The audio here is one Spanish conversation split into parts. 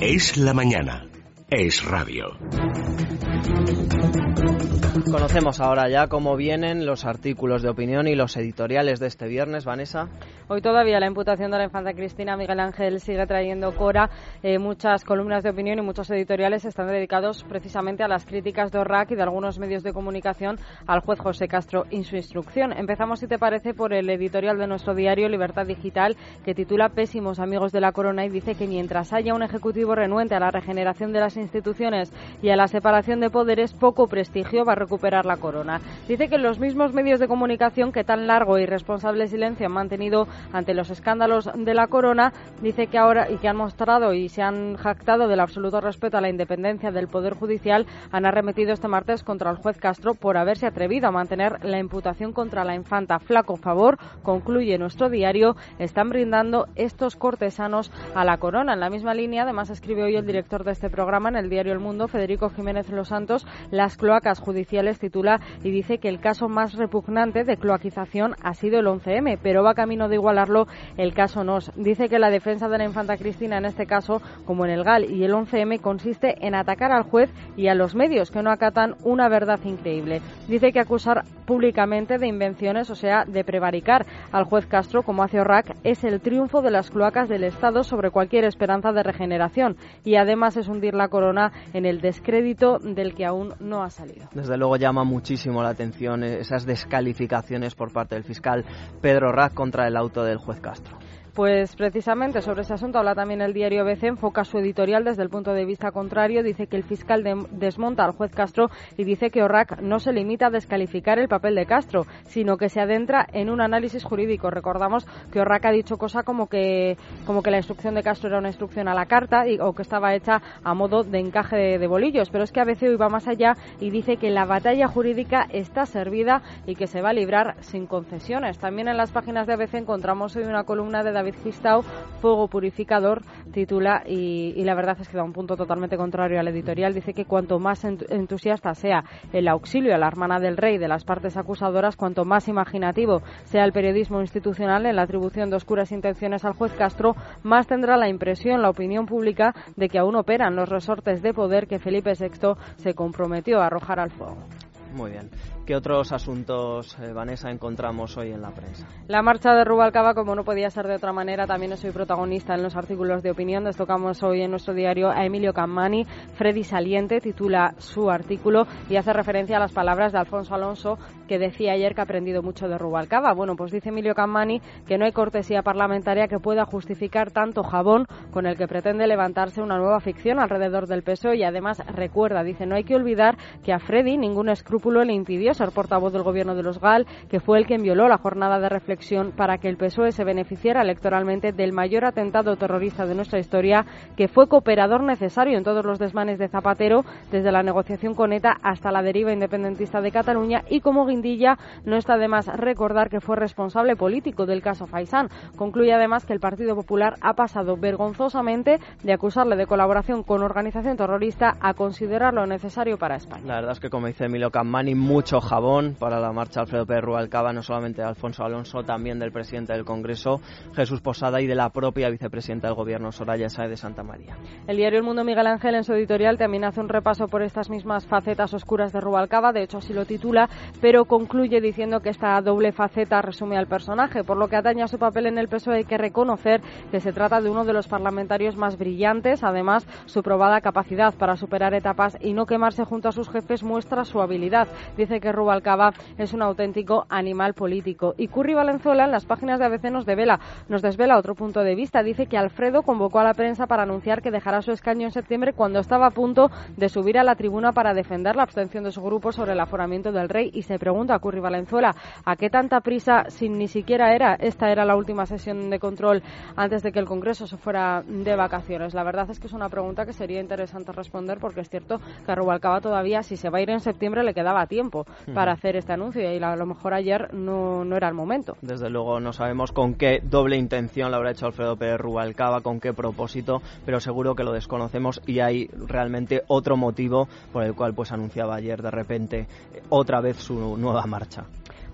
Es la mañana. Es radio. Conocemos ahora ya cómo vienen los artículos de opinión y los editoriales de este viernes, Vanessa. Hoy todavía la imputación de la infanta Cristina Miguel Ángel sigue trayendo cora. Eh, muchas columnas de opinión y muchos editoriales están dedicados precisamente a las críticas de ORRAC y de algunos medios de comunicación al juez José Castro en su instrucción. Empezamos, si te parece, por el editorial de nuestro diario Libertad Digital que titula Pésimos amigos de la corona y dice que mientras haya un ejecutivo renuente a la regeneración de las instituciones y a la separación de poderes, poco prestigio va a recuperar la corona. Dice que los mismos medios de comunicación que tan largo y responsable silencio han mantenido ante los escándalos de la corona, dice que ahora y que han mostrado y se han jactado del absoluto respeto a la independencia del Poder Judicial, han arremetido este martes contra el juez Castro por haberse atrevido a mantener la imputación contra la infanta. Flaco favor, concluye nuestro diario, están brindando estos cortesanos a la corona. En la misma línea, además, escribe hoy el director de este programa en el diario El Mundo, Federico Jiménez Los Santos, las cloacas judiciales titula y dice que el caso más repugnante de cloaquización ha sido el 11M, pero va camino de igualarlo el caso NOS. Dice que la defensa de la infanta Cristina en este caso, como en el GAL y el 11M, consiste en atacar al juez y a los medios que no acatan una verdad increíble. Dice que acusar públicamente de invenciones, o sea, de prevaricar al juez Castro, como hace ORRAC, es el triunfo de las cloacas del Estado sobre cualquier esperanza de regeneración y además es hundir la corona en el descrédito del que aún no ha salido. Desde luego llama muchísimo la atención esas descalificaciones por parte del fiscal Pedro Rack contra el auto del juez Castro. Pues precisamente sobre ese asunto habla también el diario ABC, enfoca su editorial desde el punto de vista contrario, dice que el fiscal desmonta al juez Castro y dice que ORRAC no se limita a descalificar el papel de Castro, sino que se adentra en un análisis jurídico. Recordamos que ORRAC ha dicho cosa como que, como que la instrucción de Castro era una instrucción a la carta y, o que estaba hecha a modo de encaje de, de bolillos, pero es que ABC hoy va más allá y dice que la batalla jurídica está servida y que se va a librar sin concesiones. También en las páginas de ABC encontramos hoy una columna de David Gistau, Fuego Purificador, titula, y, la verdad es que da un punto totalmente contrario al editorial. Dice que cuanto más entusiasta sea el auxilio a la hermana del rey de las partes acusadoras, cuanto más imaginativo sea el periodismo institucional en la atribución de oscuras intenciones al juez Castro, más tendrá la impresión la opinión pública de que aún operan los resortes de poder que Felipe VI se comprometió a arrojar al fuego. Muy bien. ¿Qué otros asuntos, eh, Vanessa, encontramos hoy en la prensa? La marcha de Rubalcaba, como no podía ser de otra manera, también soy protagonista en los artículos de opinión. Destacamos hoy en nuestro diario a Emilio Cammani. Freddy Saliente titula su artículo y hace referencia a las palabras de Alfonso Alonso, que decía ayer que ha aprendido mucho de Rubalcaba. Bueno, pues dice Emilio Cammani que no hay cortesía parlamentaria que pueda justificar tanto jabón con el que pretende levantarse una nueva ficción alrededor del PSOE y además recuerda, dice, no hay que olvidar que a Freddy ningún escrúpulo le impidió ser portavoz del gobierno de los GAL, que fue el que violó la jornada de reflexión para que el PSOE se beneficiara electoralmente del mayor atentado terrorista de nuestra historia, que fue cooperador necesario en todos los desmanes de Zapatero, desde la negociación con ETA hasta la deriva independentista de Cataluña, y como guindilla no está de más recordar que fue responsable político del caso Faisán. Concluye además que el Partido Popular ha pasado vergonzosamente de acusarle de colaboración con organización terrorista a considerarlo necesario para España. La verdad es que, como dice Emilio Cammani, mucho jabón para la marcha Alfredo Pérez Rubalcaba, no solamente de Alfonso Alonso, también del presidente del Congreso, Jesús Posada, y de la propia vicepresidenta del Gobierno, Soraya Sáez de Santa María. El diario El Mundo Miguel Ángel, en su editorial, también hace un repaso por estas mismas facetas oscuras de Rubalcaba, de hecho así lo titula, pero concluye diciendo que esta doble faceta resume al personaje. Por lo que atañe a su papel en el PSOE hay que reconocer que se trata de uno de los parlamentarios más brillantes, además su probada capacidad para superar etapas y no quemarse junto a sus jefes muestra su habilidad. Dice que Rubalcaba es un auténtico animal político. Y Curry Valenzuela en las páginas de ABC nos desvela, nos desvela otro punto de vista. Dice que Alfredo convocó a la prensa para anunciar que dejará su escaño en septiembre cuando estaba a punto de subir a la tribuna para defender la abstención de su grupo sobre el aforamiento del rey y se pregunta a Curry Valenzuela a qué tanta prisa si ni siquiera era esta era la última sesión de control antes de que el Congreso se fuera de vacaciones. La verdad es que es una pregunta que sería interesante responder porque es cierto que a Rubalcaba todavía si se va a ir en septiembre le quedaba tiempo para hacer este anuncio y a lo mejor ayer no, no era el momento. Desde luego no sabemos con qué doble intención lo habrá hecho Alfredo Pérez Rubalcaba, con qué propósito, pero seguro que lo desconocemos y hay realmente otro motivo por el cual pues anunciaba ayer de repente otra vez su nueva marcha.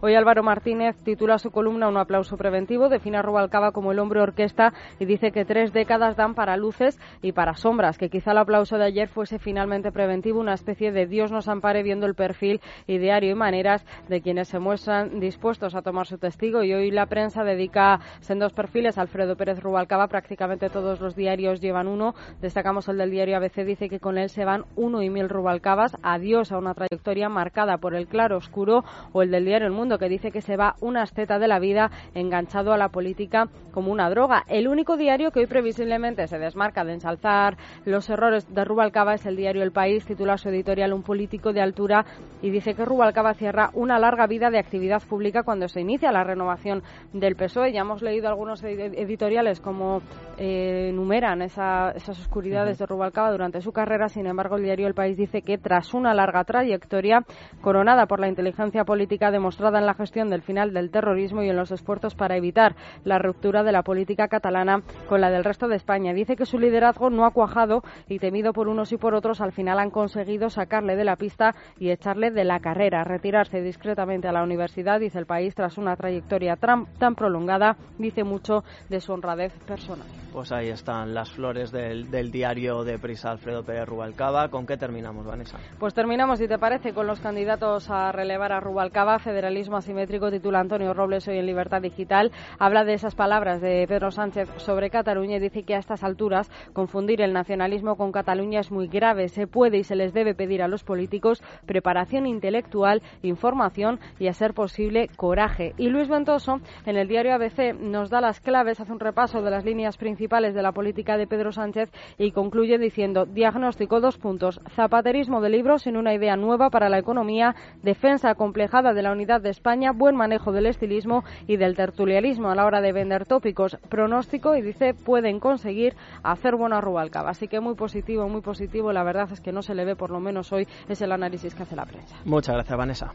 Hoy Álvaro Martínez titula su columna Un aplauso preventivo, define a Rubalcaba como el hombre orquesta y dice que tres décadas dan para luces y para sombras, que quizá el aplauso de ayer fuese finalmente preventivo, una especie de Dios nos ampare viendo el perfil ideario y maneras de quienes se muestran dispuestos a tomar su testigo. Y hoy la prensa dedica sendos perfiles. A Alfredo Pérez Rubalcaba, prácticamente todos los diarios llevan uno, destacamos el del diario ABC, dice que con él se van uno y mil Rubalcabas, adiós a una trayectoria marcada por el claro oscuro o el del diario El Mundo que dice que se va una asceta de la vida enganchado a la política como una droga. El único diario que hoy previsiblemente se desmarca de ensalzar los errores de Rubalcaba es el diario El País, titula su editorial Un político de altura y dice que Rubalcaba cierra una larga vida de actividad pública cuando se inicia la renovación del PSOE. Ya hemos leído algunos editoriales como eh, enumeran esas oscuridades de Rubalcaba durante su carrera. Sin embargo, el diario El País dice que tras una larga trayectoria coronada por la inteligencia política demostrada en la gestión del final del terrorismo y en los esfuerzos para evitar la ruptura de la política catalana con la del resto de España. Dice que su liderazgo no ha cuajado y temido por unos y por otros, al final han conseguido sacarle de la pista y echarle de la carrera, retirarse discretamente a la universidad, dice el país, tras una trayectoria tan prolongada, dice mucho de su honradez personal. Pues ahí están las flores del, diario de prisa Alfredo Pérez Rubalcaba. ¿Con qué terminamos, Vanessa? Pues terminamos, si te parece, con los candidatos a relevar a Rubalcaba. Federalismo asimétrico titula Antonio Robles hoy en Libertad Digital. Habla de esas palabras de Pedro Sánchez sobre Cataluña y dice que a estas alturas confundir el nacionalismo con Cataluña es muy grave. Se puede y se les debe pedir a los políticos preparación intelectual, información y, a ser posible, coraje. Y Luis Ventoso, en el diario ABC, nos da las claves, hace un repaso de las líneas principales de la política de Pedro Sánchez y concluye diciendo diagnóstico dos puntos zapaterismo de libros sin una idea nueva para la economía defensa acomplejada de la unidad de España buen manejo del estilismo y del tertulialismo a la hora de vender tópicos pronóstico y dice pueden conseguir hacer buena Rubalcaba. Así que muy positivo muy positivo. La verdad es que no se le ve por lo menos hoy es el análisis que hace la prensa. Muchas gracias Vanessa.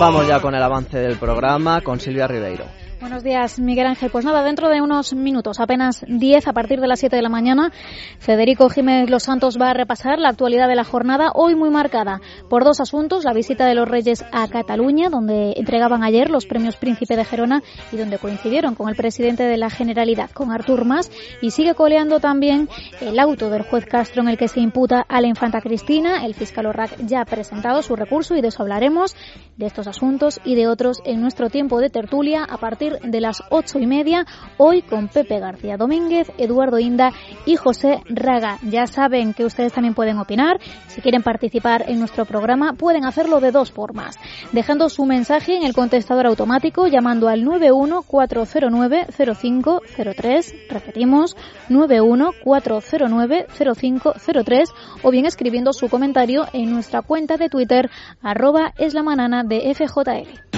Vamos ya con el avance del programa con Silvia Ribeiro. Buenos días, Miguel Ángel. Pues nada, dentro de unos minutos, apenas 10 a partir de las 7 de la mañana, Federico Jiménez Los Santos va a repasar la actualidad de la jornada, hoy muy marcada por dos asuntos, la visita de los Reyes a Cataluña, donde entregaban ayer los premios Príncipe de Gerona y donde coincidieron con el presidente de la Generalidad, con Artur Mas, y sigue coleando también el auto del juez Castro en el que se imputa a la infanta Cristina. El fiscal Orrac ya ha presentado su recurso y de eso hablaremos, de estos asuntos y de otros en nuestro tiempo de tertulia a partir de las ocho y media, hoy con Pepe García Domínguez, Eduardo Inda y José Raga. Ya saben que ustedes también pueden opinar. Si quieren participar en nuestro programa, pueden hacerlo de dos formas. Dejando su mensaje en el contestador automático, llamando al 914090503. Repetimos, 914090503 o bien escribiendo su comentario en nuestra cuenta de Twitter, arroba es la manana de FJL.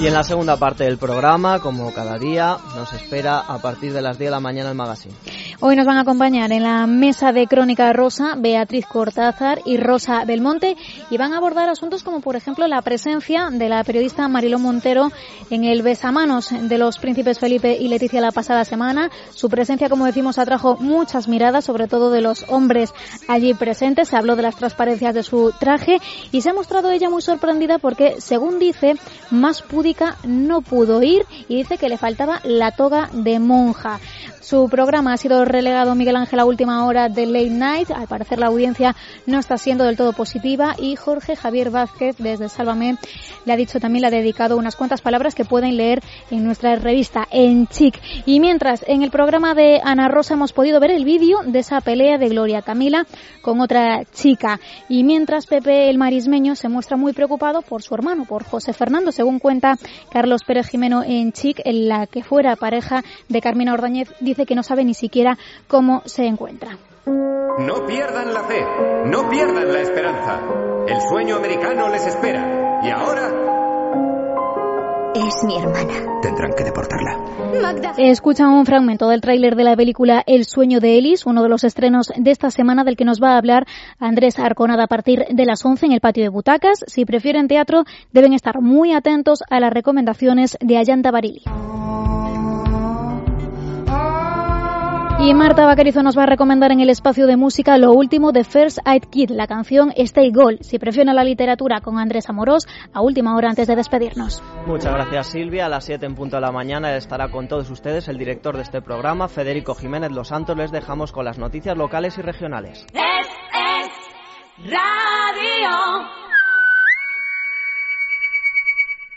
Y en la segunda parte del programa, como cada día, nos espera a partir de las 10 de la mañana el magazine. Hoy nos van a acompañar en la mesa de Crónica Rosa Beatriz Cortázar y Rosa Belmonte y van a abordar asuntos como por ejemplo la presencia de la periodista Mariló Montero en el besamanos de los príncipes Felipe y Leticia la pasada semana. Su presencia, como decimos, atrajo muchas miradas, sobre todo de los hombres allí presentes. Se habló de las transparencias de su traje y se ha mostrado ella muy sorprendida porque, según dice, más púdica no pudo ir y dice que le faltaba la toga de monja. Su programa ha sido relegado Miguel Ángel a última hora de Late Night. Al parecer la audiencia no está siendo del todo positiva y Jorge Javier Vázquez desde Sálvame le ha dicho también, le ha dedicado unas cuantas palabras que pueden leer en nuestra revista en Chic. Y mientras en el programa de Ana Rosa hemos podido ver el vídeo de esa pelea de Gloria Camila con otra chica. Y mientras Pepe el Marismeño se muestra muy preocupado por su hermano, por José Fernando, según cuenta Carlos Pérez Jimeno en Chic, en la que fuera pareja de Carmina Ordóñez, dice que no sabe ni siquiera cómo se encuentra. No pierdan la fe, no pierdan la esperanza. El sueño americano les espera. Y ahora Es mi hermana. Tendrán que deportarla. Magda. Escuchan un fragmento del tráiler de la película El sueño de Ellis, uno de los estrenos de esta semana del que nos va a hablar Andrés Arconada a partir de las 11 en el patio de butacas. Si prefieren teatro, deben estar muy atentos a las recomendaciones de Ayanta Barili. Y Marta Bacarizo nos va a recomendar en el espacio de música lo último de First Aid Kid, la canción Stay Gold. Si prefieren la literatura con Andrés Amorós, a última hora antes de despedirnos. Muchas gracias Silvia. A las 7 en punto de la mañana estará con todos ustedes el director de este programa, Federico Jiménez Los Santos. Les dejamos con las noticias locales y regionales. Es, es radio.